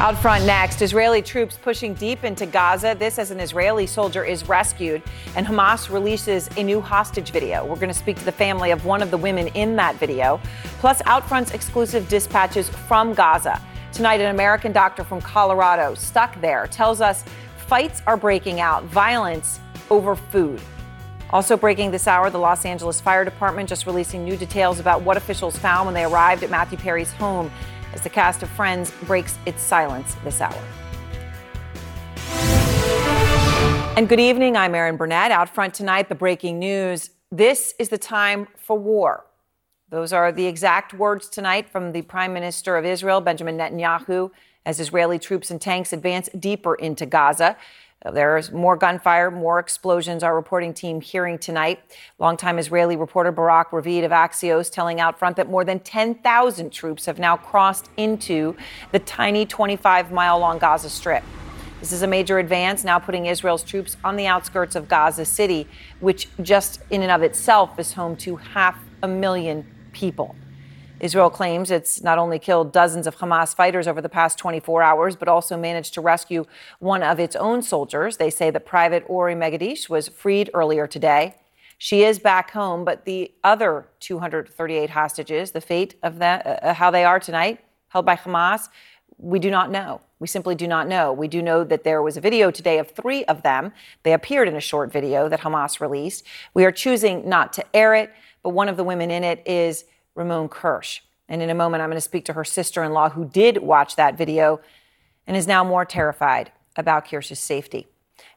Out front next, Israeli troops pushing deep into Gaza. This as an Israeli soldier is rescued, and Hamas releases a new hostage video. We're going to speak to the family of one of the women in that video, plus Outfront's exclusive dispatches from Gaza. Tonight, an American doctor from Colorado stuck there tells us fights are breaking out, violence over food. Also breaking this hour, the Los Angeles Fire Department just releasing new details about what officials found when they arrived at Matthew Perry's home as the cast of Friends breaks its silence this hour. And good evening. I'm Erin Burnett. Out front tonight, the breaking news. This is the time for war. Those are the exact words tonight from the Prime Minister of Israel, Benjamin Netanyahu, as Israeli troops and tanks advance deeper into Gaza. There's more gunfire, more explosions, our reporting team hearing tonight. Longtime Israeli reporter Barak Ravid of Axios telling out front that more than 10,000 troops have now crossed into the tiny 25 mile long Gaza Strip. This is a major advance, now putting Israel's troops on the outskirts of Gaza City, which just in and of itself is home to half a million people. Israel claims it's not only killed dozens of Hamas fighters over the past 24 hours, but also managed to rescue one of its own soldiers. They say that Private Ori Megadish was freed earlier today. She is back home, but the other 238 hostages, the fate of uh, uh, how they are tonight, held by Hamas, we do not know. We simply do not know. We do know that there was a video today of three of them. They appeared in a short video that Hamas released. We are choosing not to air it, but one of the women in it is Rimon Kirsch. And in a moment, I'm going to speak to her sister in law who did watch that video and is now more terrified about Kirsch's safety.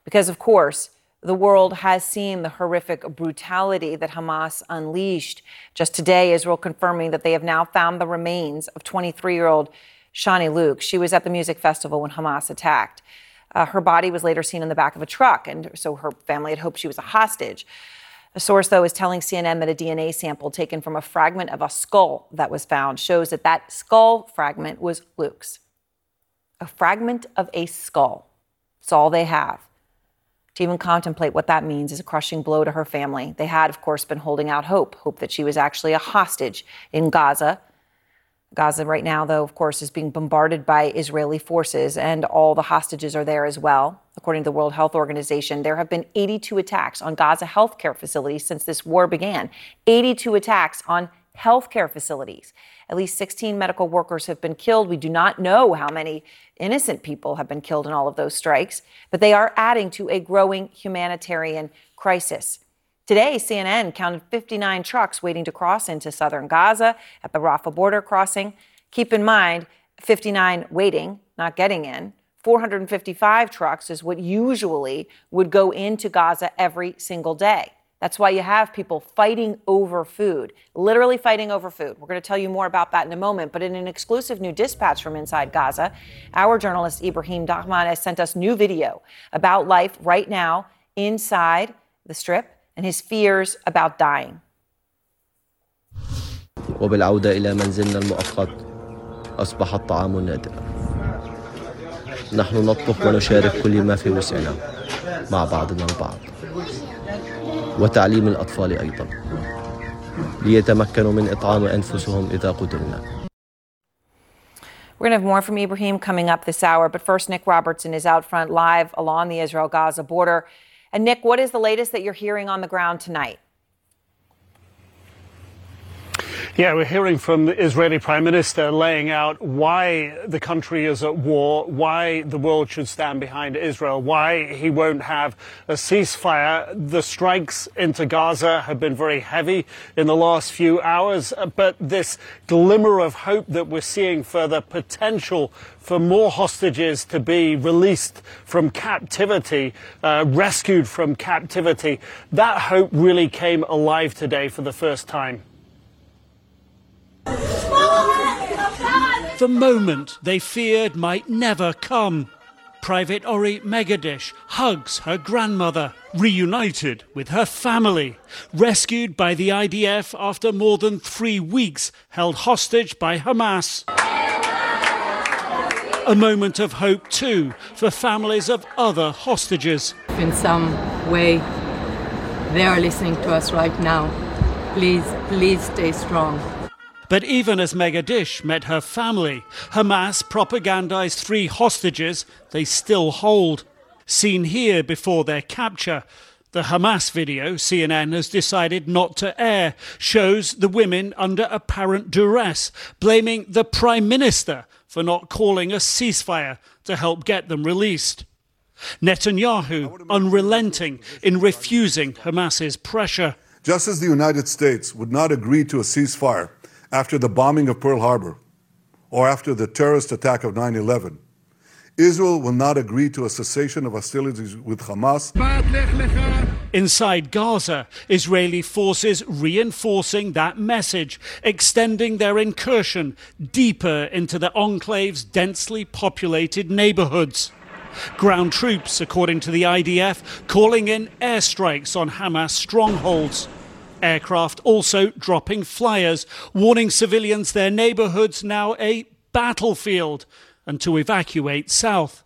Because, of course, the world has seen the horrific brutality that Hamas unleashed. Just today, Israel confirming that they have now found the remains of 23 year old Shani Louk. She was at the music festival when Hamas attacked. Uh, her body was later seen in the back of a truck, and so her family had hoped she was a hostage. A source, though, is telling CNN that a DNA sample taken from a fragment of a skull that was found shows that that skull fragment was Louk's. A fragment of a skull. It's all they have. To even contemplate what that means is a crushing blow to her family. They had, of course, been holding out hope, hope that she was actually a hostage in Gaza Gaza right now, though, of course, is being bombarded by Israeli forces, and all the hostages are there as well. According to the World Health Organization, there have been 82 attacks on Gaza healthcare facilities since this war began. 82 attacks on healthcare facilities. At least 16 medical workers have been killed. We do not know how many innocent people have been killed in all of those strikes, but they are adding to a growing humanitarian crisis. Today, CNN counted 59 trucks waiting to cross into southern Gaza at the Rafah border crossing. Keep in mind, 59 waiting, not getting in. 455 trucks is what usually would go into Gaza every single day. That's why you have people fighting over food, literally fighting over food. We're going to tell you more about that in a moment. But in an exclusive new dispatch from inside Gaza, our journalist Ibrahim Dahman has sent us new video about life right now inside the strip and his fears about dying. وبالعودة إلى منزلنا المؤقت أصبح الطعام نادرا نحن نطبخ ونشارك كل ما في وسعنا مع بعضنا البعض وتعليم الأطفال أيضا ليتمكنوا من إطعام أنفسهم إذا قدرنا We're going to have more from Ibrahim coming up this hour, but first, Nick Robertson is out front live along the Israel Gaza border. And Nick, what is the latest that you're hearing on the ground tonight? Yeah, we're hearing from the Israeli Prime Minister laying out why the country is at war, why the world should stand behind Israel, why he won't have a ceasefire. The strikes into Gaza have been very heavy in the last few hours, but this glimmer of hope that we're seeing for the potential for more hostages to be released from captivity, uh, rescued from captivity, that hope really came alive today for the first time. The moment they feared might never come. Private Ori Megadish hugs her grandmother, reunited with her family, rescued by the IDF after more than three weeks held hostage by Hamas. A moment of hope, too, for families of other hostages. In some way, they are listening to us right now. Please, please stay strong. But even as Megadish met her family, Hamas propagandized three hostages they still hold. Seen here before their capture, the Hamas video CNN has decided not to air shows the women under apparent duress, blaming the Prime Minister for not calling a ceasefire to help get them released. Netanyahu unrelenting in refusing Hamas's pressure. Just as the United States would not agree to a ceasefire after the bombing of Pearl Harbor or after the terrorist attack of 9 11, Israel will not agree to a cessation of hostilities with Hamas. Inside Gaza, Israeli forces reinforcing that message, extending their incursion deeper into the enclave's densely populated neighborhoods. Ground troops, according to the IDF, calling in airstrikes on Hamas strongholds. Aircraft also dropping flyers, warning civilians their neighborhoods now a battlefield and to evacuate south.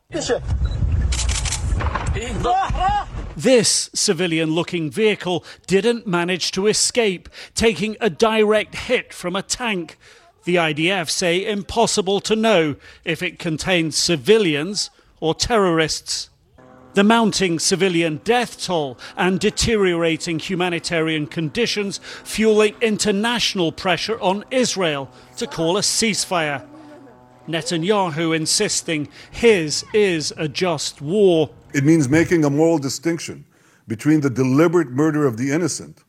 This civilian looking vehicle didn't manage to escape, taking a direct hit from a tank. The IDF say impossible to know if it contains civilians or terrorists. The mounting civilian death toll and deteriorating humanitarian conditions fueling international pressure on Israel to call a ceasefire. Netanyahu insisting his is a just war. It means making a moral distinction between the deliberate murder of the innocent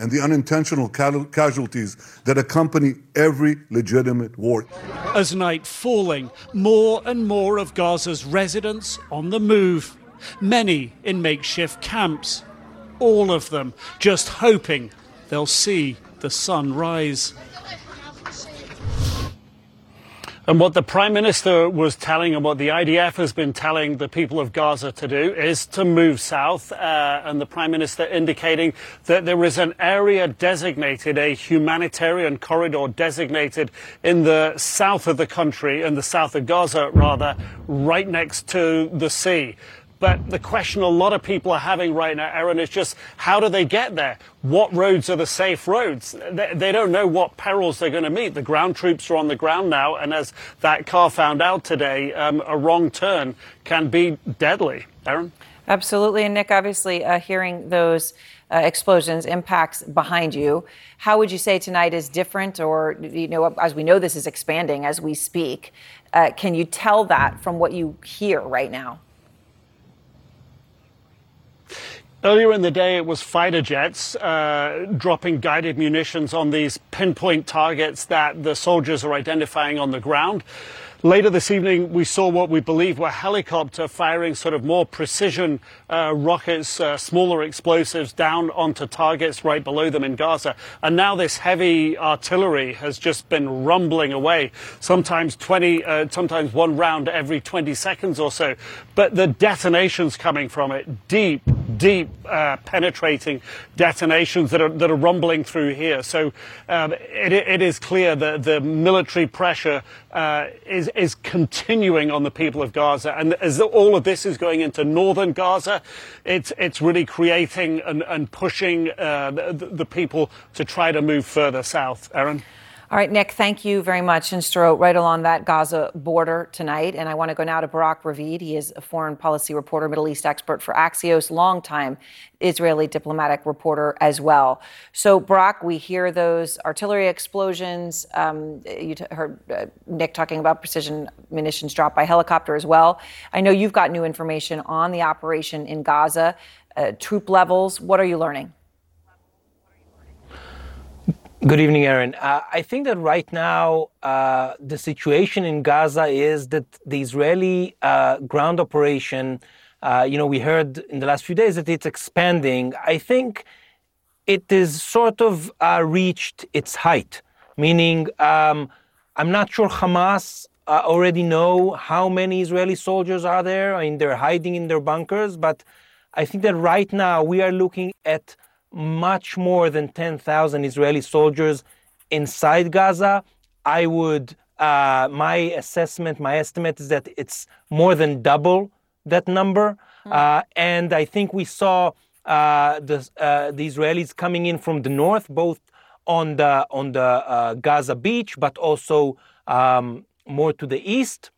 and the unintentional casualties that accompany every legitimate war. As night falling, more and more of Gaza's residents on the move, many in makeshift camps, all of them just hoping they'll see the sun rise. And what the Prime Minister was telling and what the IDF has been telling the people of Gaza to do is to move south. Uh, and the Prime Minister indicating that there is an area designated, a humanitarian corridor designated in the south of the country, in the south of Gaza, rather, right next to the sea. But the question a lot of people are having right now, Erin, is just how do they get there? What roads are the safe roads? They, they don't know what perils they're going to meet. The ground troops are on the ground now, and as that car found out today, um, a wrong turn can be deadly. Erin? Absolutely. And Nick, obviously, uh, hearing those uh, explosions, impacts behind you, how would you say tonight is different? Or, you know, as we know, this is expanding as we speak. Uh, can you tell that from what you hear right now? Earlier in the day, it was fighter jets uh, dropping guided munitions on these pinpoint targets that the soldiers are identifying on the ground. Later this evening, we saw what we believe were helicopter firing sort of more precision uh, rockets, uh, smaller explosives down onto targets right below them in Gaza. And now this heavy artillery has just been rumbling away, sometimes 20, uh, sometimes one round every 20 seconds or so. But the detonations coming from it, deep, deep uh, penetrating detonations that are, that are rumbling through here. So um, it, it is clear that the military pressure uh, is, is continuing on the people of Gaza. And as all of this is going into northern Gaza, it's, it's really creating and, and pushing uh, the, the people to try to move further south. Erin? All right, Nick, thank you very much. And Stro, right along that Gaza border tonight. And I want to go now to Barak Ravid. He is a foreign policy reporter, Middle East expert for Axios, longtime Israeli diplomatic reporter as well. So, Barak, we hear those artillery explosions. Um, you t- heard uh, Nick talking about precision munitions dropped by helicopter as well. I know you've got new information on the operation in Gaza, uh, troop levels. What are you learning? Good evening, Erin. Uh, I think that right now uh, the situation in Gaza is that the Israeli uh, ground operation, uh, you know, we heard in the last few days that it's expanding. I think it is sort of uh, reached its height, meaning um, I'm not sure Hamas uh, already know how many Israeli soldiers are there. I mean, they're hiding in their bunkers, but I think that right now we are looking at much more than 10,000 Israeli soldiers inside Gaza. I would, uh, my assessment, my estimate is that it's more than double that number. Mm. Uh, and I think we saw uh, the, uh, the Israelis coming in from the north, both on the on the uh, Gaza beach, but also um, more to the east.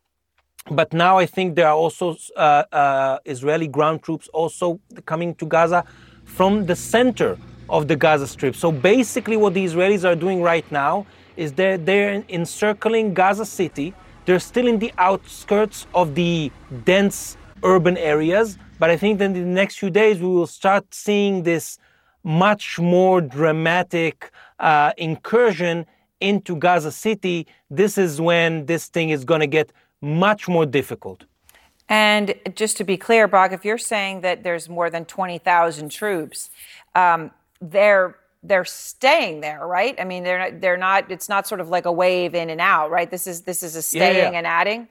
But now I think there are also uh, uh, Israeli ground troops also coming to Gaza from the center of the Gaza Strip. So basically, what the Israelis are doing right now is they're, they're encircling Gaza City. They're still in the outskirts of the dense urban areas. But I think that in the next few days, we will start seeing this much more dramatic uh, incursion into Gaza City. This is when this thing is going to get much more difficult. And just to be clear, Barak, if you're saying that there's more than 20,000 troops, um, they're they're staying there, right? I mean, they're not, they're not. It's not sort of like a wave in and out, right? This is this is a staying yeah, yeah. and adding.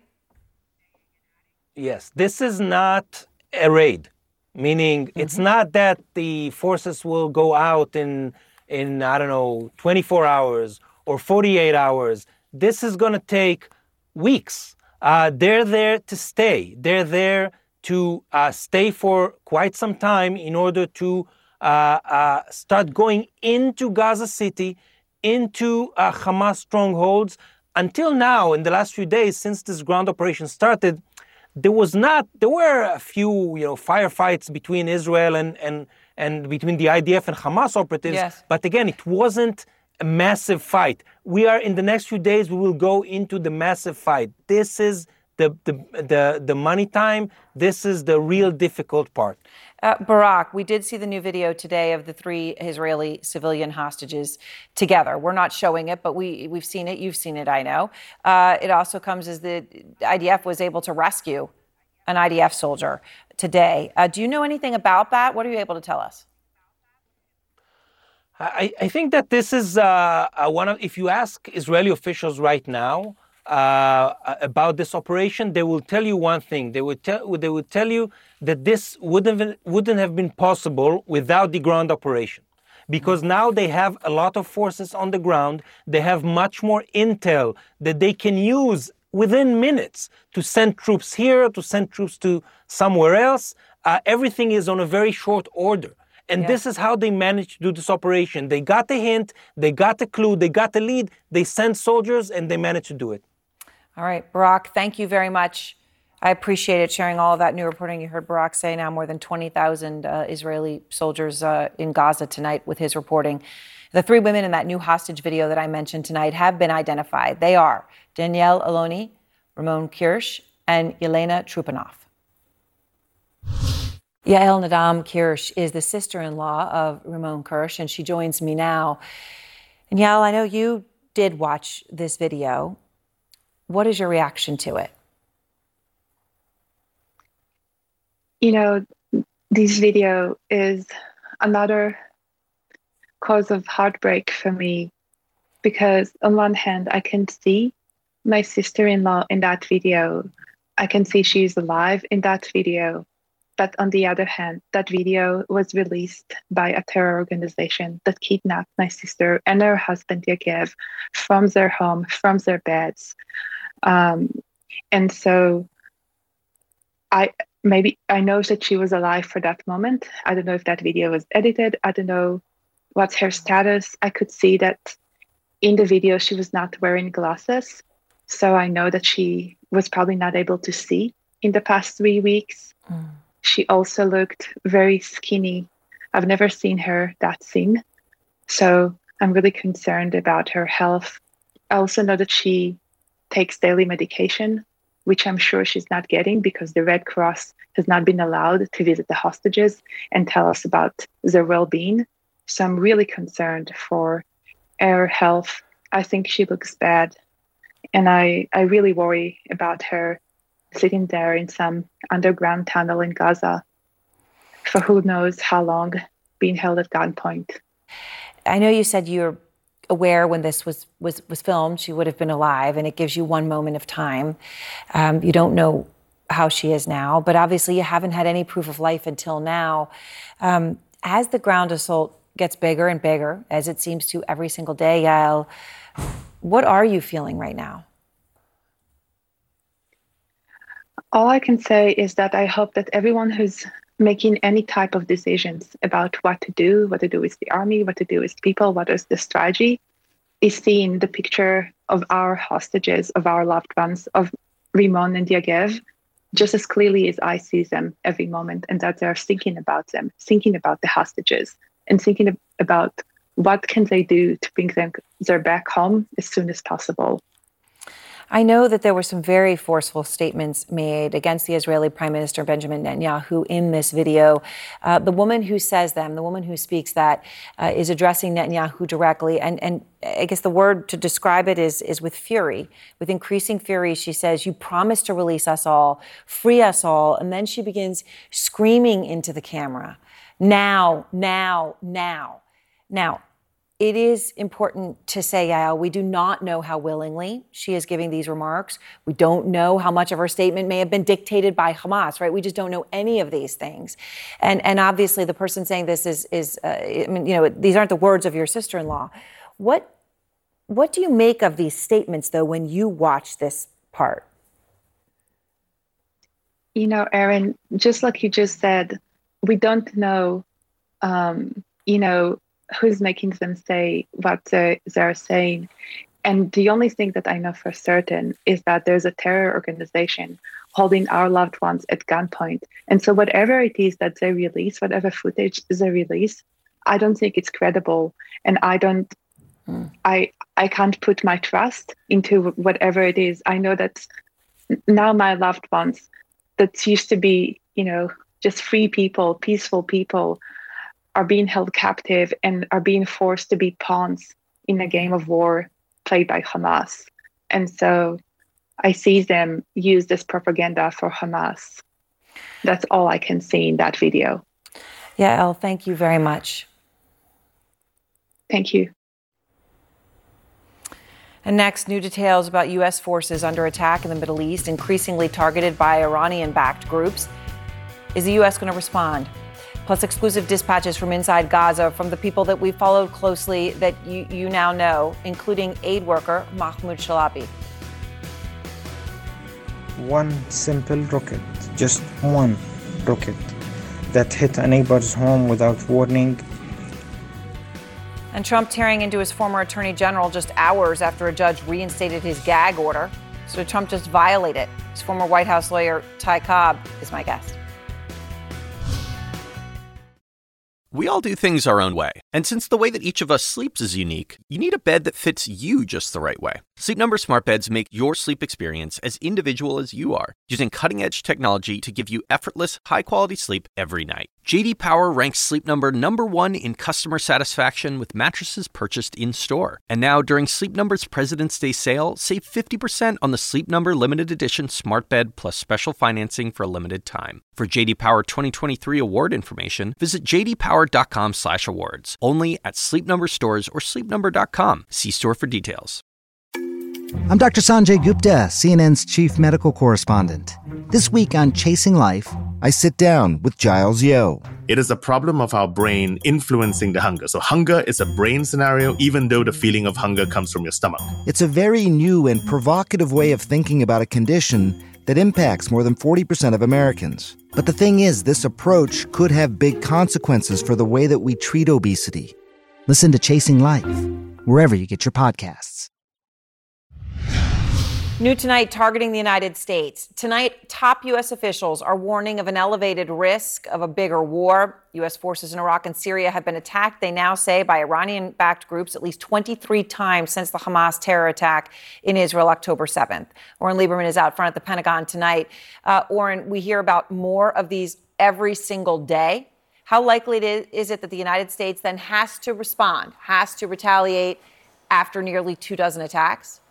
Yes, this is not a raid, meaning mm-hmm. it's not that the forces will go out in in I don't know 24 hours or 48 hours. This is going to take weeks. Uh, they're there to stay. They're there to uh, stay for quite some time in order to uh, uh start going into Gaza City, into uh, Hamas strongholds. Until now, in the last few days since this ground operation started, there was not there were a few you know firefights between Israel and and and between the IDF and Hamas operatives. Yes. But again, it wasn't a massive fight. We are in the next few days. We will go into the massive fight. This is the the the, the money time. This is the real difficult part. Uh, Barak, we did see the new video today of the three Israeli civilian hostages together. We're not showing it, but we we've seen it. You've seen it, I know. Uh, it also comes as the IDF was able to rescue an IDF soldier today. Uh, do you know anything about that? What are you able to tell us? I, I think that this is uh, one of. If you ask Israeli officials right now, uh, about this operation, they will tell you one thing. They would tell they would tell you that this wouldn't wouldn't have been possible without the ground operation, because now they have a lot of forces on the ground. They have much more intel that they can use within minutes to send troops here, to send troops to somewhere else. Uh, everything is on a very short order. And yeah. this is how they managed to do this operation. They got the hint, they got the clue, they got the lead, they sent soldiers, and they managed to do it. All right, Barak, thank you very much. I appreciate it sharing all of that new reporting. You heard Barak say now more than 20,000 uh, Israeli soldiers uh, in Gaza tonight with his reporting. The three women in that new hostage video that I mentioned tonight have been identified. They are Danielle Aloni, Rimon Kirsch, and Yelena Trupanov. Yael Nadam Kirsch is the sister in law of Rimon Kirsch, and she joins me now. And Yael, I know you did watch this video. What is your reaction to it? You know, this video is another cause of heartbreak for me because, on one hand, I can see my sister in law in that video. I can see she's alive in that video. But on the other hand, that video was released by a terror organization that kidnapped my sister and her husband Yagev from their home, from their beds. Um, and so I maybe I know that she was alive for that moment. I don't know if that video was edited. I don't know what's her status. I could see that in the video she was not wearing glasses. So I know that she was probably not able to see in the past three weeks. Mm. She also looked very skinny. I've never seen her that thin. So I'm really concerned about her health. I also know that she takes daily medication, which I'm sure she's not getting because the Red Cross has not been allowed to visit the hostages and tell us about their well being. So I'm really concerned for her health. I think she looks bad. And I, I really worry about her sitting there in some underground tunnel in Gaza for who knows how long, being held at gunpoint. I know you said you're aware when this was was was filmed she would have been alive, and it gives you one moment of time. Um, you don't know how she is now, but obviously you haven't had any proof of life until now. Um, as the ground assault gets bigger and bigger, as it seems to every single day, Yael, what are you feeling right now? All I can say is that I hope that everyone who's making any type of decisions about what to do, what to do with the army, what to do with people, what is the strategy, is seeing the picture of our hostages, of our loved ones, of Rimon and Yagev, just as clearly as I see them every moment, and that they're thinking about them, thinking about the hostages, and thinking about what can they do to bring them their back home as soon as possible. I know that there were some very forceful statements made against the Israeli Prime Minister Benjamin Netanyahu in this video. Uh, the woman who says them, the woman who speaks that, uh, is addressing Netanyahu directly. And, and I guess the word to describe it is, is with fury. With increasing fury, she says, You promised to release us all, free us all. And then she begins screaming into the camera now, now, now. Now, it is important to say, Yael, we do not know how willingly she is giving these remarks. We don't know how much of her statement may have been dictated by Hamas, right? We just don't know any of these things. And, and obviously, the person saying this is, is uh, I mean, you know, these aren't the words of your sister in law. What, what do you make of these statements, though, when you watch this part? You know, Erin, just like you just said, we don't know, um, you know, who's making them say what they, they're saying. And the only thing that I know for certain is that there's a terror organization holding our loved ones at gunpoint. And so, whatever it is that they release, whatever footage they release, I don't think it's credible. And I don't, mm. I, I can't put my trust into whatever it is. I know that now my loved ones that used to be, you know, just free people, peaceful people, are being held captive and are being forced to be pawns in a game of war played by Hamas. And so I see them use this propaganda for Hamas. That's all I can see in that video. Yael, thank you very much. Thank you. And next, new details about U.S. forces under attack in the Middle East, increasingly targeted by Iranian backed groups. Is the U.S. going to respond? Plus exclusive dispatches from inside Gaza from the people that we followed closely that you, you now know, including aid worker Mahmoud Shalabi. One simple rocket, just one rocket, that hit a neighbor's home without warning. And Trump tearing into his former attorney general just hours after a judge reinstated his gag order. So Trump just violated. His former White House lawyer Ty Cobb is my guest. We all do things our own way. And since the way that each of us sleeps is unique, you need a bed that fits you just the right way. Sleep Number smart beds make your sleep experience as individual as you are, using cutting-edge technology to give you effortless, high-quality sleep every night. JD Power ranks Sleep Number number 1 in customer satisfaction with mattresses purchased in-store. And now during Sleep Number's President's Day sale, save 50% on the Sleep Number limited edition smart bed plus special financing for a limited time. For JD Power 2023 award information, visit jdpower.com/awards. Only at Sleep Number stores or sleepnumber.com. See store for details. I'm Dr. Sanjay Gupta, CNN's chief medical correspondent. This week on Chasing Life, I sit down with Giles Yeo. It is a problem of our brain influencing the hunger. So, hunger is a brain scenario, even though the feeling of hunger comes from your stomach. It's a very new and provocative way of thinking about a condition that impacts more than 40% of Americans. But the thing is, this approach could have big consequences for the way that we treat obesity. Listen to Chasing Life, wherever you get your podcasts. New tonight, targeting the United States. Tonight, top U.S. officials are warning of an elevated risk of a bigger war. U.S. forces in Iraq and Syria have been attacked, they now say, by Iranian backed groups at least 23 times since the Hamas terror attack in Israel October 7th. Oren Liebermann is out front at the Pentagon tonight. Uh, Oren, we hear about more of these every single day. How likely is it that the United States then has to respond, has to retaliate after nearly two dozen attacks?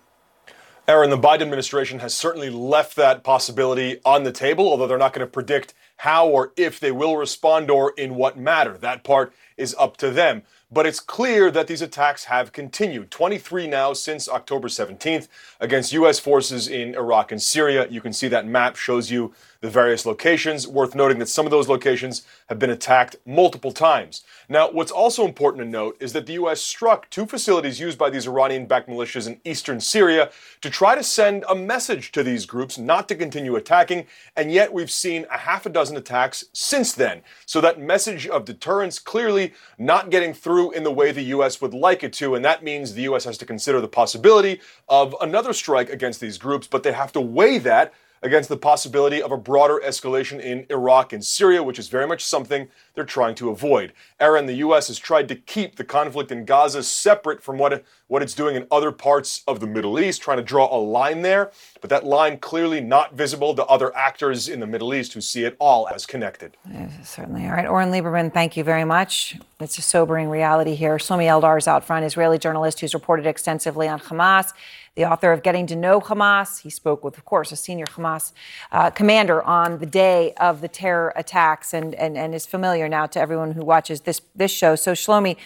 Erin, the Biden administration has certainly left that possibility on the table, although they're not going to predict how or if they will respond or in what matter. That part is up to them. but it's clear that these attacks have continued. 23 now since October 17th against U.S. forces in Iraq and Syria. You can see that map shows you the various locations. Worth noting that some of those locations have been attacked multiple times. Now, what's also important to note is that the U.S. struck two facilities used by these Iranian backed militias in eastern Syria to try to send a message to these groups not to continue attacking, and yet we've seen a half a dozen attacks since then. So that message of deterrence clearly not getting through in the way the U.S. would like it to, and that means the U.S. has to consider the possibility of another strike against these groups, but they have to weigh that against the possibility of a broader escalation in Iraq and Syria, which is very much something they're trying to avoid. Erin, the U.S. has tried to keep the conflict in Gaza separate from what, what it's doing in other parts of the Middle East, trying to draw a line there, but that line clearly not visible to other actors in the Middle East who see it all as connected. Certainly. All right, Oren Liebermann, thank you very much. It's a sobering reality here. Shlomi Eldar is out front, Israeli journalist who's reported extensively on Hamas the author of Getting to Know Hamas. He spoke with, of course, a senior Hamas uh, commander on the day of the terror attacks and, and, and is familiar now to everyone who watches this, this show. So, Shlomi,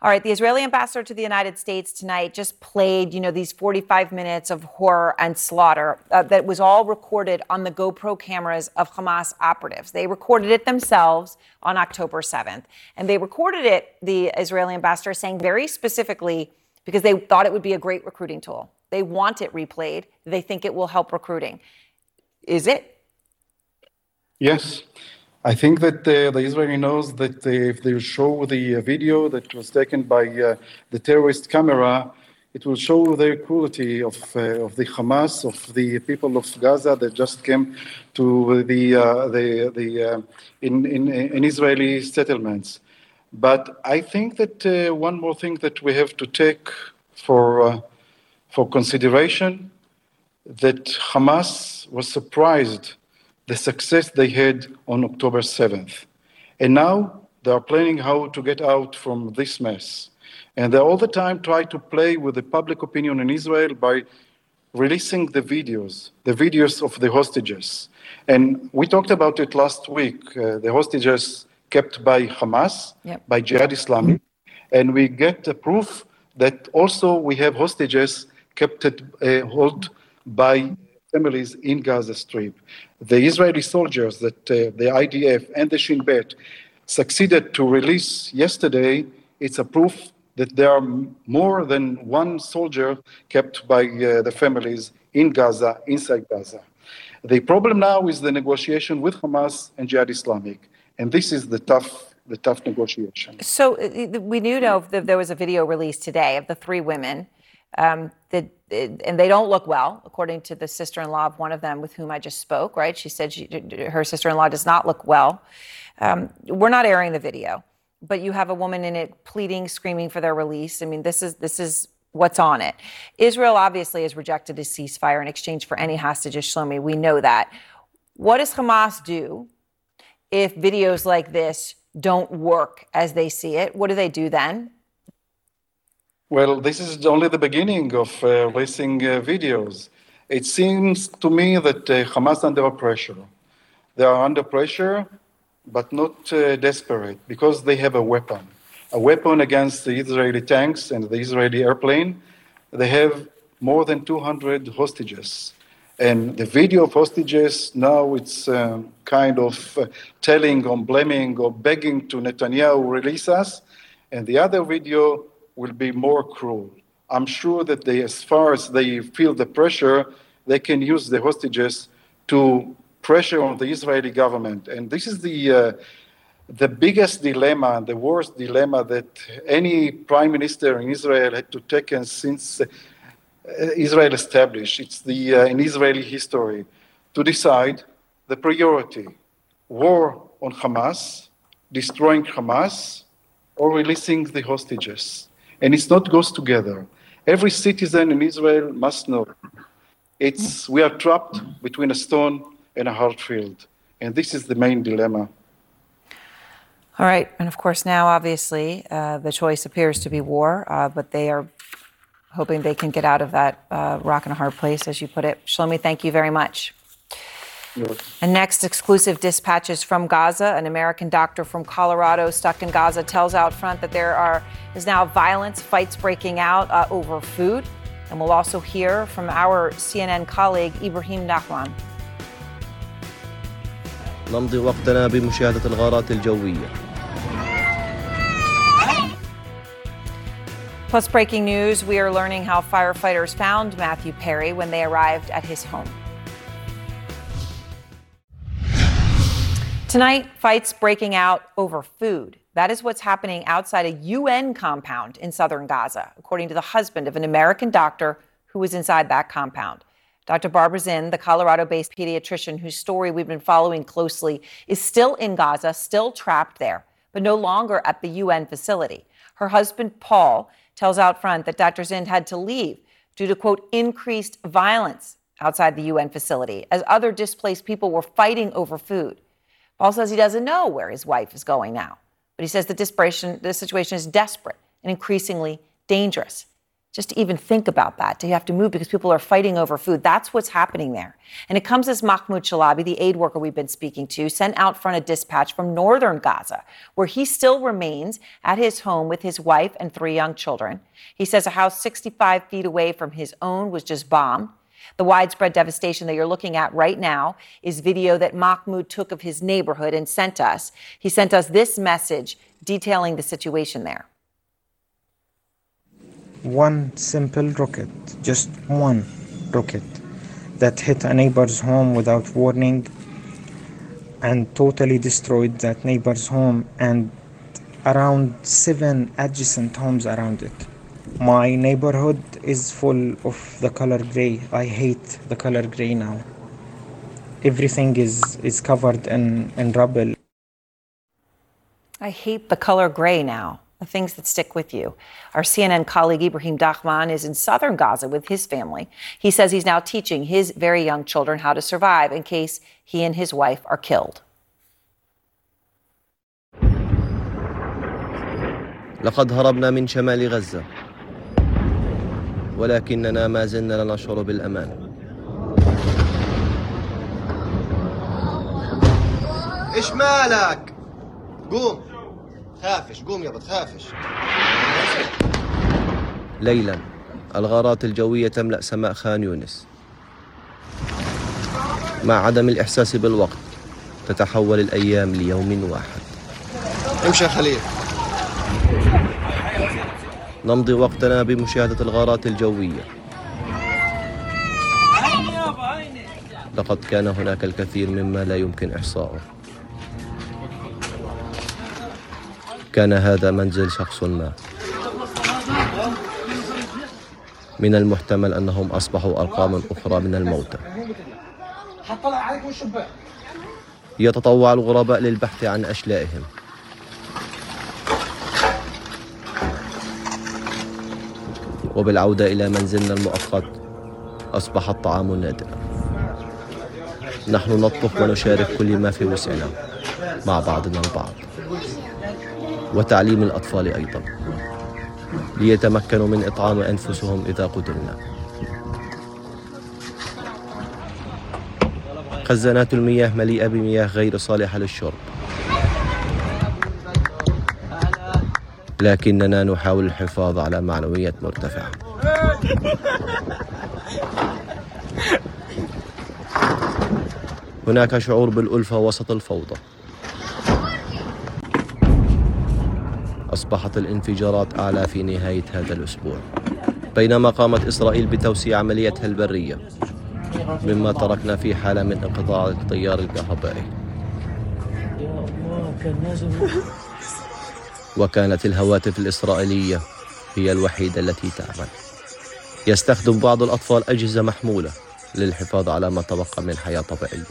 all right, the Israeli ambassador to the United States tonight just played, you know, these 45 minutes of horror and slaughter uh, that was all recorded on the GoPro cameras of Hamas operatives. They recorded it themselves on October 7th. And they recorded it, the Israeli ambassador saying very specifically, because they thought it would be a great recruiting tool. They want it replayed. They think it will help recruiting. Is it? Yes. I think that uh, the Israeli knows that uh, if they show the uh, video that was taken by uh, the terrorist camera, it will show the cruelty of, uh, of the Hamas, of the people of Gaza that just came to the, uh, the, the in, in, in, Israeli settlements. But I think that one more thing that we have to take for for consideration that Hamas was surprised the success they had on October 7th. And now they are planning how to get out from this mess. And they all the time try to play with the public opinion in Israel by releasing the videos, the videos of the hostages. And we talked about it last week, uh, the hostages kept by Hamas, yep. by Jihad Islami. And we get the proof that also we have hostages kept uh, hold by families in Gaza Strip. The Israeli soldiers that uh, the IDF and the Shin Bet succeeded to release yesterday, it's a proof that there are more than one soldier kept by uh, the families in Gaza, inside Gaza. The problem now is the negotiation with Hamas and Jihad Islamic, and this is the tough, the tough negotiation. So uh, we do know that there was a video released today of the three women um, the, and they don't look well, according to the sister-in-law of one of them with whom I just spoke. Right? She said she, her sister-in-law does not look well. Um, we're not airing the video, but you have a woman in it pleading, screaming for their release. I mean, this is this is what's on it. Israel obviously has rejected a ceasefire in exchange for any hostages. Shlomi, we know that. What does Hamas do if videos like this don't work as they see it? What do they do then? Well, this is only the beginning of uh, releasing uh, videos. It seems to me that uh, Hamas under pressure. They are under pressure, but not uh, desperate, because they have a weapon. A weapon against the Israeli tanks and the Israeli airplane. They have more than 200 hostages. And the video of hostages now it's um, kind of uh, telling or blaming or begging to Netanyahu release us. And the other video will be more cruel. I'm sure that they, as far as they feel the pressure, they can use the hostages to pressure on the Israeli government. And this is the uh, the biggest dilemma and the worst dilemma that any prime minister in Israel had to take since uh, Israel established. It's the uh, in Israeli history to decide the priority: war on Hamas, destroying Hamas, or releasing the hostages and it's not goes together. Every citizen in Israel must know it's we are trapped between a stone and a hard field, and this is the main dilemma. All right, and of course now, obviously, uh, the choice appears to be war, uh, but they are hoping they can get out of that uh, rock and a hard place, as you put it. Shlomi, thank you very much. And next, exclusive dispatches from Gaza. An American doctor from Colorado stuck in Gaza tells Outfront that there are is now violence, fights breaking out uh, over food. And we'll also hear from our CNN colleague Ibrahim Dahman. Plus breaking news, we are learning how firefighters found Matthew Perry when they arrived at his home. Tonight, fights breaking out over food. That is what's happening outside a UN compound in southern Gaza, according to the husband of an American doctor who was inside that compound. Dr. Barbara Zinn, the Colorado based pediatrician whose story we've been following closely, is still in Gaza, still trapped there, but no longer at the UN facility. Her husband, Paul, tells out front that Dr. Zinn had to leave due to, quote, increased violence outside the UN facility as other displaced people were fighting over food. Paul says he doesn't know where his wife is going now, but he says the the situation is desperate and increasingly dangerous. Just to even think about that, to have to move because people are fighting over food. That's what's happening there. And it comes as Mahmoud Shalabi, the aid worker we've been speaking to, sent out front a dispatch from northern Gaza, where he still remains at his home with his wife and three young children. He says a house 65 feet away from his own was just bombed. The widespread devastation that you're looking at right now is video that Mahmoud took of his neighborhood and sent us. He sent us this message detailing the situation there. One simple rocket, just one rocket, that hit a neighbor's home without warning and totally destroyed that neighbor's home and around seven adjacent homes around it. My neighborhood is full of the color gray. I hate the color gray now. Everything is, is covered in, in rubble. I hate the color gray now, the things that stick with you. Our CNN colleague Ibrahim Dahman is in southern Gaza with his family. He says he's now teaching his very young children how to survive in case he and his wife are killed. لقد هربنا من شمال غزة ولكننا ما زلنا لا نشعر بالأمان. إيش مالك؟ قوم. خافش قوم يابا تخافش ليلا الغارات الجوية تملأ سماء خان يونس. مع عدم الإحساس بالوقت تتحول الأيام ليوم واحد. امشي يا خليل. نمضي وقتنا بمشاهدة الغارات الجوية. لقد كان هناك الكثير مما لا يمكن إحصاؤه. كان هذا منزل شخص ما. من المحتمل أنهم أصبحوا أرقاما أخرى من الموتى. يتطوع الغرباء للبحث عن أشلائهم وبالعودة إلى منزلنا المؤقت أصبح الطعام نادرا. نحن نطبخ ونشارك كل ما في وسعنا. مع بعضنا البعض. وتعليم الأطفال أيضا. ليتمكنوا من إطعام أنفسهم إذا قدرنا. خزانات المياه مليئة بمياه غير صالحة للشرب. لكننا نحاول الحفاظ على معنويات مرتفعة هناك شعور بالألفة وسط الفوضى. أصبحت الانفجارات أعلى في نهاية هذا الأسبوع. بينما قامت إسرائيل بتوسيع عمليتها البرية مما تركنا في حالة من انقطاع التيار الكهربائي. وكانت الهواتف الإسرائيلية هي الوحيدة التي تعمل. يستخدم بعض الأطفال أجهزة محمولة للحفاظ على ما تبقى من حياة طبيعية.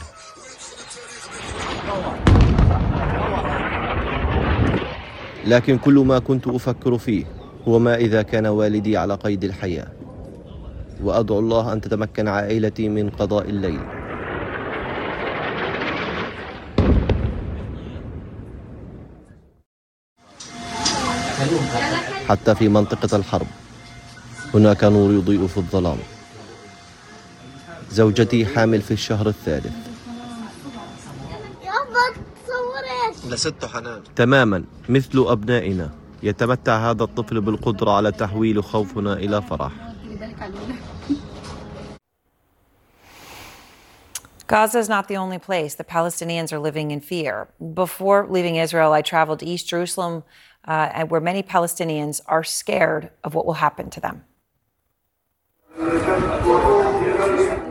لكن كل ما كنت أفكر فيه هو ما إذا كان والدي على قيد الحياة. وأدعو الله أن تتمكن عائلتي من قضاء الليل. حتى في منطقة الحرب هناك نور يضيء في الظلام. زوجتي حامل في الشهر الثالث. لسته حنان. تماما مثل أبنائنا. يتمتع هذا الطفل بالقدرة على تحويل خوفنا إلى فرح. Gaza is not the only place the Palestinians are living in fear. Before leaving Israel, I traveled to East Jerusalem, uh, where many Palestinians are scared of what will happen to them.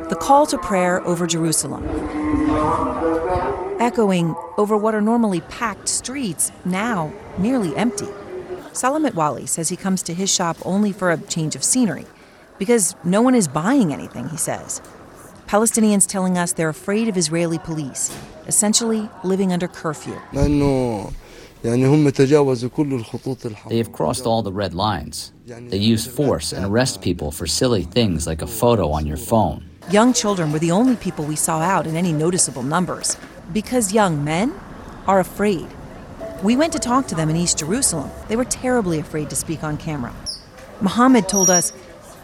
The call to prayer over Jerusalem, echoing over what are normally packed streets, now nearly empty. Salamat Wali says he comes to his shop only for a change of scenery, because no one is buying anything, he says. Palestinians telling us they're afraid of Israeli police, essentially living under curfew. They have crossed all the red lines. They use force and arrest people for silly things like a photo on your phone. Young children were the only people we saw out in any noticeable numbers because young men are afraid. We went to talk to them in East Jerusalem. They were terribly afraid to speak on camera. Muhammad told us,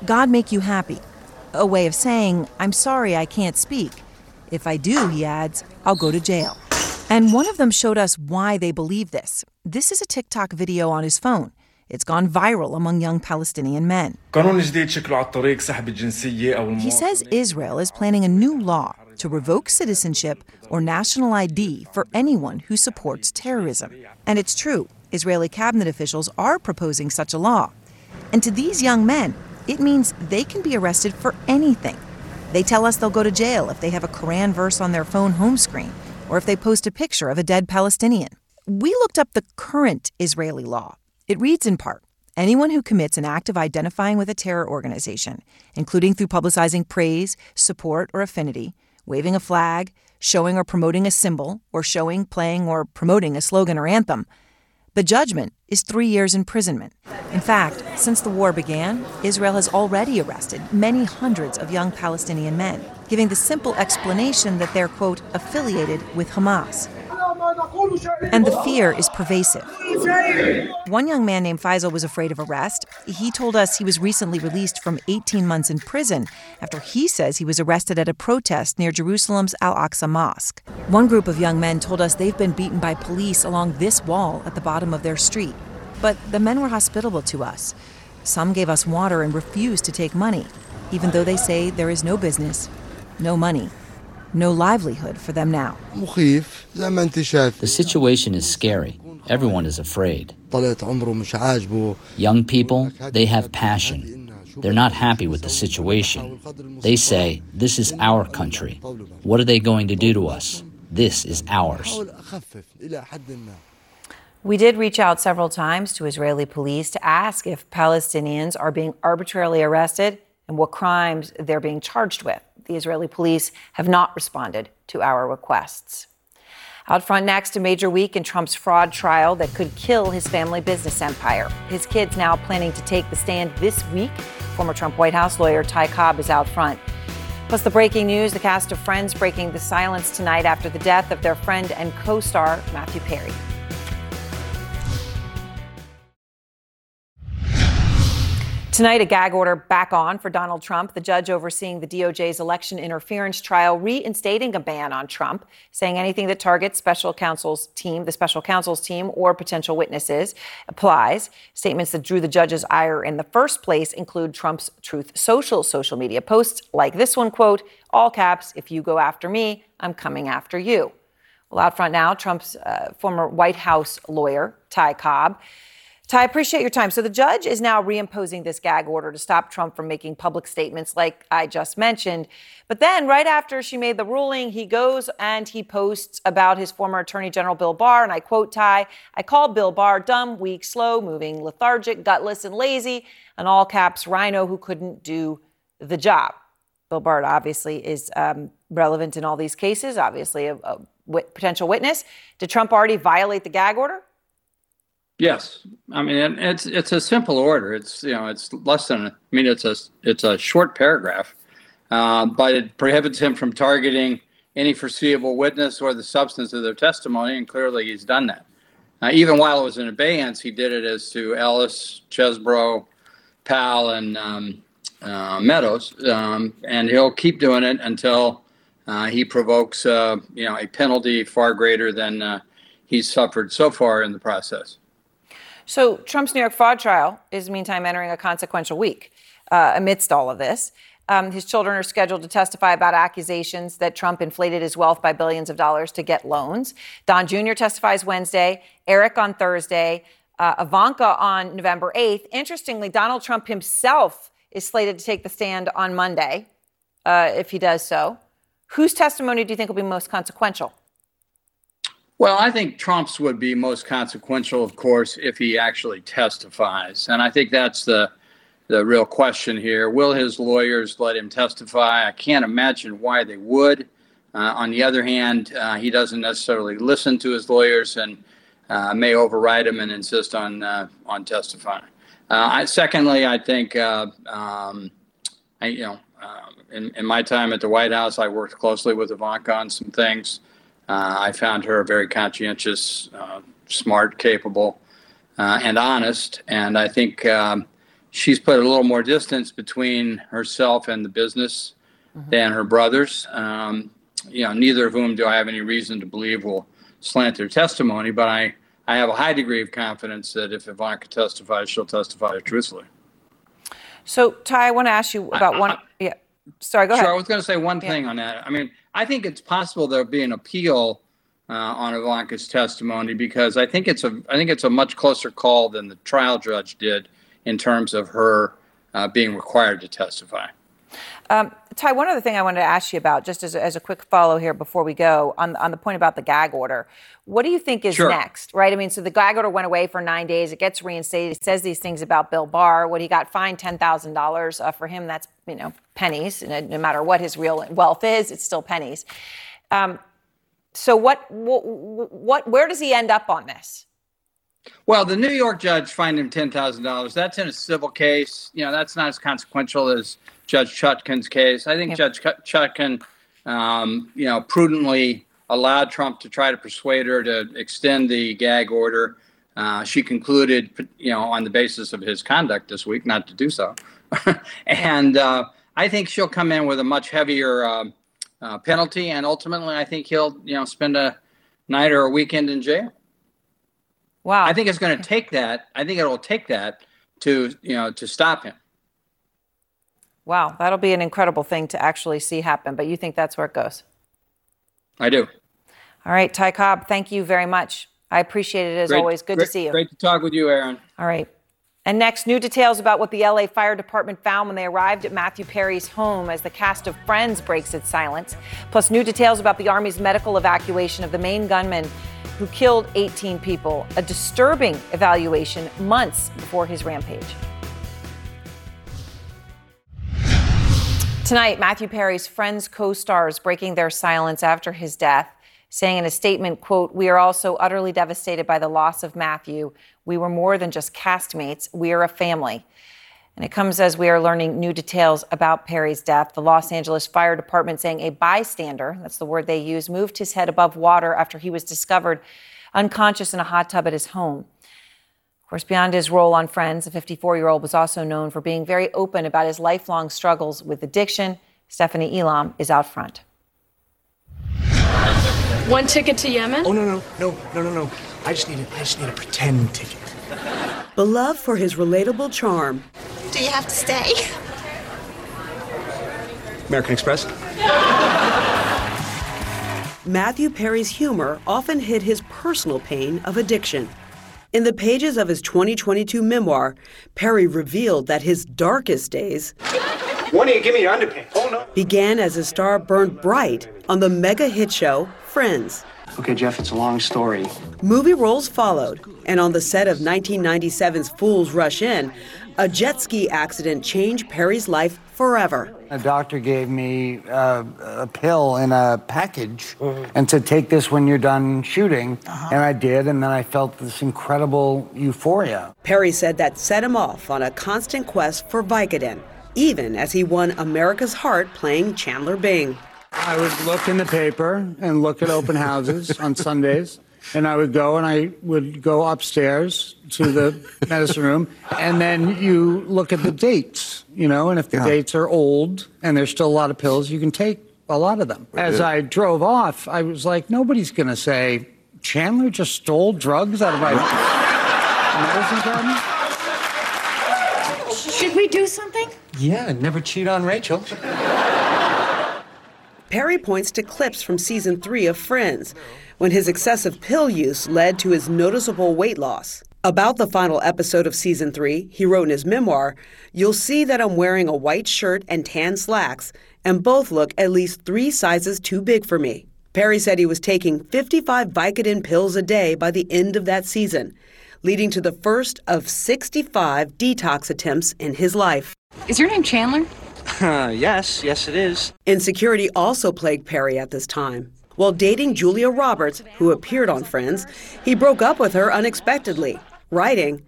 God make you happy, a way of saying, I'm sorry I can't speak. If I do, he adds, I'll go to jail. And one of them showed us why they believe this. This is a TikTok video on his phone. It's gone viral among young Palestinian men. He says Israel is planning a new law to revoke citizenship or national ID for anyone who supports terrorism. And it's true, Israeli cabinet officials are proposing such a law. And to these young men, it means they can be arrested for anything. They tell us they'll go to jail if they have a Quran verse on their phone home screen or if they post a picture of a dead Palestinian. We looked up the current Israeli law. It reads in part anyone who commits an act of identifying with a terror organization, including through publicizing praise, support, or affinity, waving a flag, showing or promoting a symbol, or showing, playing, or promoting a slogan or anthem, the judgment is three years imprisonment. In fact, since the war began, Israel has already arrested many hundreds of young Palestinian men, giving the simple explanation that they're, quote, affiliated with Hamas. And the fear is pervasive. One young man named Faisal was afraid of arrest. He told us he was recently released from 18 months in prison after he says he was arrested at a protest near Jerusalem's Al Aqsa Mosque. One group of young men told us they've been beaten by police along this wall at the bottom of their street. But the men were hospitable to us. Some gave us water and refused to take money, even though they say there is no business, no money, no livelihood for them now. The situation is scary. Everyone is afraid. Young people, they have passion. They're not happy with the situation. They say, This is our country. What are they going to do to us? This is ours. We did reach out several times to Israeli police to ask if Palestinians are being arbitrarily arrested and what crimes they're being charged with. The Israeli police have not responded to our requests. Out front next, a major week in Trump's fraud trial that could kill his family business empire. His kids now planning to take the stand this week. Former Trump White House lawyer Ty Cobb is out front. Plus, the breaking news the cast of Friends breaking the silence tonight after the death of their friend and co star, Matthew Perry. Tonight, a gag order back on for Donald Trump. The judge overseeing the DOJ's election interference trial reinstating a ban on Trump, saying anything that targets special counsel's team, the special counsel's team, or potential witnesses applies. Statements that drew the judge's ire in the first place include Trump's Truth Social social media posts like this one, quote, all caps, if you go after me, I'm coming after you. Well, out front now, Trump's uh, former White House lawyer, Ty Cobb. Ty, I appreciate your time. So the judge is now reimposing this gag order to stop Trump from making public statements like I just mentioned. But then, right after she made the ruling, he goes and he posts about his former Attorney General Bill Barr. And I quote Ty, I call Bill Barr dumb, weak, slow moving, lethargic, gutless, and lazy, an all caps RINO who couldn't do the job. Bill Barr obviously is um, relevant in all these cases, obviously a, a potential witness. Did Trump already violate the gag order? Yes, I mean it's it's a simple order. It's you know it's less than I mean it's a it's a short paragraph, uh, but it prohibits him from targeting any foreseeable witness or the substance of their testimony, and clearly he's done that. Uh, even while it was in abeyance, he did it as to Ellis, Chesebro, Powell, and um, uh, Meadows, um, and he'll keep doing it until uh, he provokes uh, you know a penalty far greater than uh, he's suffered so far in the process. So Trump's New York fraud trial is, meantime, entering a consequential week uh, amidst all of this. Um, his children are scheduled to testify about accusations that Trump inflated his wealth by billions of dollars to get loans. Don Jr. testifies Wednesday, Eric on Thursday, uh, Ivanka on November 8th. Interestingly, Donald Trump himself is slated to take the stand on Monday, uh, if he does so. Whose testimony do you think will be most consequential? Well, I think Trump's would be most consequential, of course, if he actually testifies. And I think that's the the real question here. Will his lawyers let him testify? I can't imagine why they would. Uh, on the other hand, uh, he doesn't necessarily listen to his lawyers and uh, may override them and insist on uh, on testifying. Uh, I, secondly, I think uh, um, I, you know in, in, my time at the White House, I worked closely with Ivanka on some things. I found her very conscientious, smart, capable, and honest, and I think. Um, she's put a little more distance between herself and the business mm-hmm. than her brothers. Um, you know, neither of whom do I have any reason to believe will slant their testimony, but I, I have a high degree of confidence that if Ivanka testifies, she'll testify truthfully. So, Ty, I want to ask you about one. Yeah, sorry, go sure, ahead. I was going to say one thing on that. I mean, I think it's possible there'll be an appeal uh, on Ivanka's testimony because I think it's a I think it's a much closer call than the trial judge did in terms of her uh, being required to testify. Um, Ty, one other thing I wanted to ask you about, just as a, as a quick follow here before we go, on, on the point about the gag order. What do you think is sure. next, right? I mean, so the gag order went away for nine days. It gets reinstated. It says these things about Bill Barr. What he got fined $10,000 uh, for him, that's, you know, pennies. No, no, matter what his real wealth is, it's still pennies. Um, so what, what, what, where does he end up on this? Well, the New York judge fined him ten thousand dollars. That's in a civil case. You know, that's not as consequential as Judge Chutkan's case. I think yep. Judge Chutkin, um, you know, prudently allowed Trump to try to persuade her to extend the gag order. Uh, she concluded, you know, on the basis of his conduct this week, not to do so. and uh, I think she'll come in with a much heavier uh, uh, penalty, and ultimately, I think he'll, you know, spend a night or a weekend in jail. Wow. I think it's going to take that. I think it will take that to, you know, to stop him. Wow, that'll be an incredible thing to actually see happen. But you think that's where it goes? I do. All right, Ty Cobb, thank you very much. I appreciate it as great, always. Good great, to see you. Great to talk with you, Erin. All right. And next, new details about what the LA Fire Department found when they arrived at Matthew Perry's home as the cast of Friends breaks its silence. Plus, new details about the Army's medical evacuation of the Maine gunman who killed 18 people, a disturbing evaluation months before his rampage. Tonight, Matthew Perry's Friends co stars breaking their silence after his death, saying in a statement, quote, We are also utterly devastated by the loss of Matthew. We were more than just castmates, we are a family. And it comes as we are learning new details about Perry's death. The Los Angeles Fire Department saying a bystander, that's the word they use, moved his head above water after he was discovered unconscious in a hot tub at his home. Of course, beyond his role on Friends, the 54 year old was also known for being very open about his lifelong struggles with addiction. Stephanie Elam is out front. One ticket to Yemen? Oh, no, no, no, no, no, no. I just need a, I just need a pretend ticket. Beloved for his relatable charm. Do you have to stay? American Express? Matthew Perry's humor often hid his personal pain of addiction. In the pages of his 2022 memoir, Perry revealed that his darkest days One of you give me your underpants. Oh, no. began as his star burned bright on the mega hit show Friends. Okay, Jeff, it's a long story. Movie roles followed, and on the set of 1997's Fools Rush In, a jet ski accident changed Perry's life forever. A doctor gave me uh, a pill in a package and said, Take this when you're done shooting. Uh-huh. And I did, and then I felt this incredible euphoria. Perry said that set him off on a constant quest for Vicodin, even as he won America's heart playing Chandler Bing. I would look in the paper and look at open houses on Sundays and I would go and I would go upstairs to the medicine room, and then you look at the dates, you know, and if the yeah. dates are old and there's still a lot of pills, you can take a lot of them. As I drove off, I was like, nobody's going to say Chandler just stole drugs out of my medicine cabinet? Should we do something? Yeah, never cheat on Rachel. Perry points to clips from season three of Friends, when his excessive pill use led to his noticeable weight loss. About the final episode of season three, he wrote in his memoir You'll see that I'm wearing a white shirt and tan slacks, and both look at least three sizes too big for me. Perry said he was taking 55 Vicodin pills a day by the end of that season, leading to the first of 65 detox attempts in his life. Is your name Chandler? Yes, yes, it is. Insecurity also plagued Perry at this time. While dating Julia Roberts, who appeared on Friends, he broke up with her unexpectedly, writing,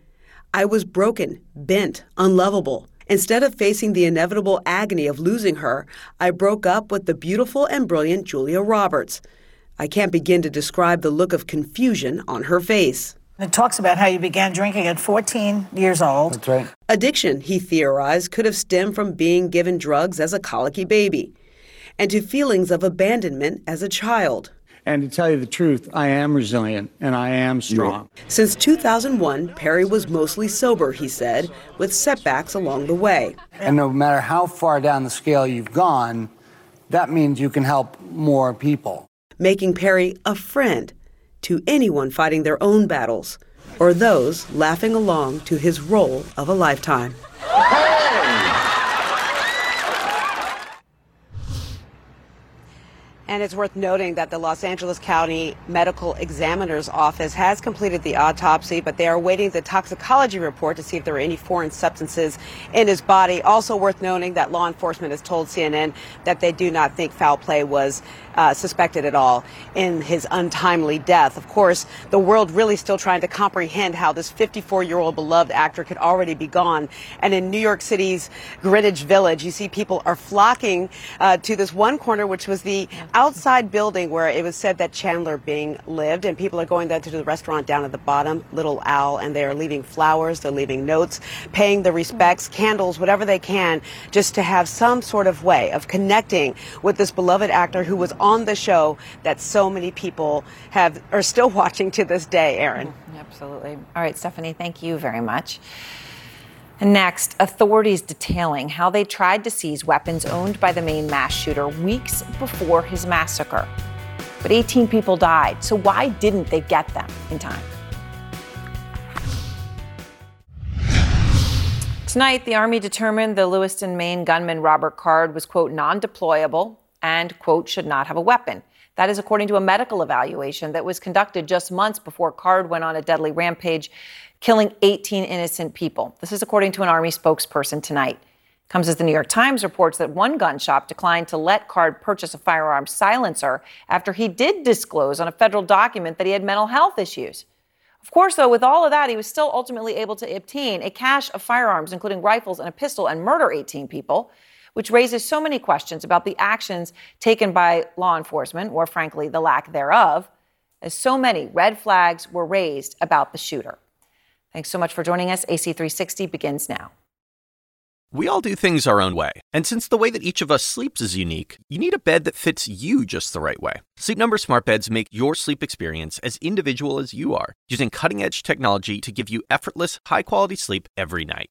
I was broken, bent, unlovable. Instead of facing the inevitable agony of losing her, I broke up with the beautiful and brilliant Julia Roberts. I can't begin to describe the look of confusion on her face. It talks about how you began drinking at 14 years old. That's right. Addiction, he theorized, could have stemmed from being given drugs as a colicky baby and to feelings of abandonment as a child. And to tell you the truth, I am resilient and I am strong. Since 2001, Perry was mostly sober, he said, with setbacks along the way. And no matter how far down the scale you've gone, that means you can help more people. Making Perry a friend to anyone fighting their own battles or those laughing along to his role of a lifetime. And it's worth noting that the Los Angeles County Medical Examiner's Office has completed the autopsy, but they are waiting the toxicology report to see if there are any foreign substances in his body. Also worth noting that law enforcement has told CNN that they do not think foul play was uh, suspected at all in his untimely death. Of course, the world really still trying to comprehend how this 54 year old beloved actor could already be gone. And in New York City's Greenwich Village, you see people are flocking uh, to this one corner, which was the outside building where it was said that Chandler Bing lived. And people are going there to the restaurant down at the bottom, Little Owl, and they are leaving flowers, they're leaving notes, paying the respects, candles, whatever they can, just to have some sort of way of connecting with this beloved actor who was on the show that so many people have are still watching to this day, Erin. Mm-hmm. Absolutely. All right, Stephanie, thank you very much. And next, authorities detailing how they tried to seize weapons owned by the Maine mass shooter weeks before his massacre. But 18 people died, so why didn't they get them in time? Tonight, the Army determined the Lewiston, Maine gunman Robert Card was, quote, non deployable and, quote, should not have a weapon. That is according to a medical evaluation that was conducted just months before Card went on a deadly rampage, killing 18 innocent people. This is according to an Army spokesperson tonight. Comes as the New York Times reports that one gun shop declined to let Card purchase a firearm silencer after he did disclose on a federal document that he had mental health issues. Of course, though, with all of that, he was still ultimately able to obtain a cache of firearms, including rifles and a pistol, and murder 18 people which raises so many questions about the actions taken by law enforcement, or frankly, the lack thereof, as so many red flags were raised about the shooter. Thanks so much for joining us. AC360 begins now. We all do things our own way. And since the way that each of us sleeps is unique, you need a bed that fits you just the right way. Sleep Number smart beds make your sleep experience as individual as you are, using cutting-edge technology to give you effortless, high-quality sleep every night.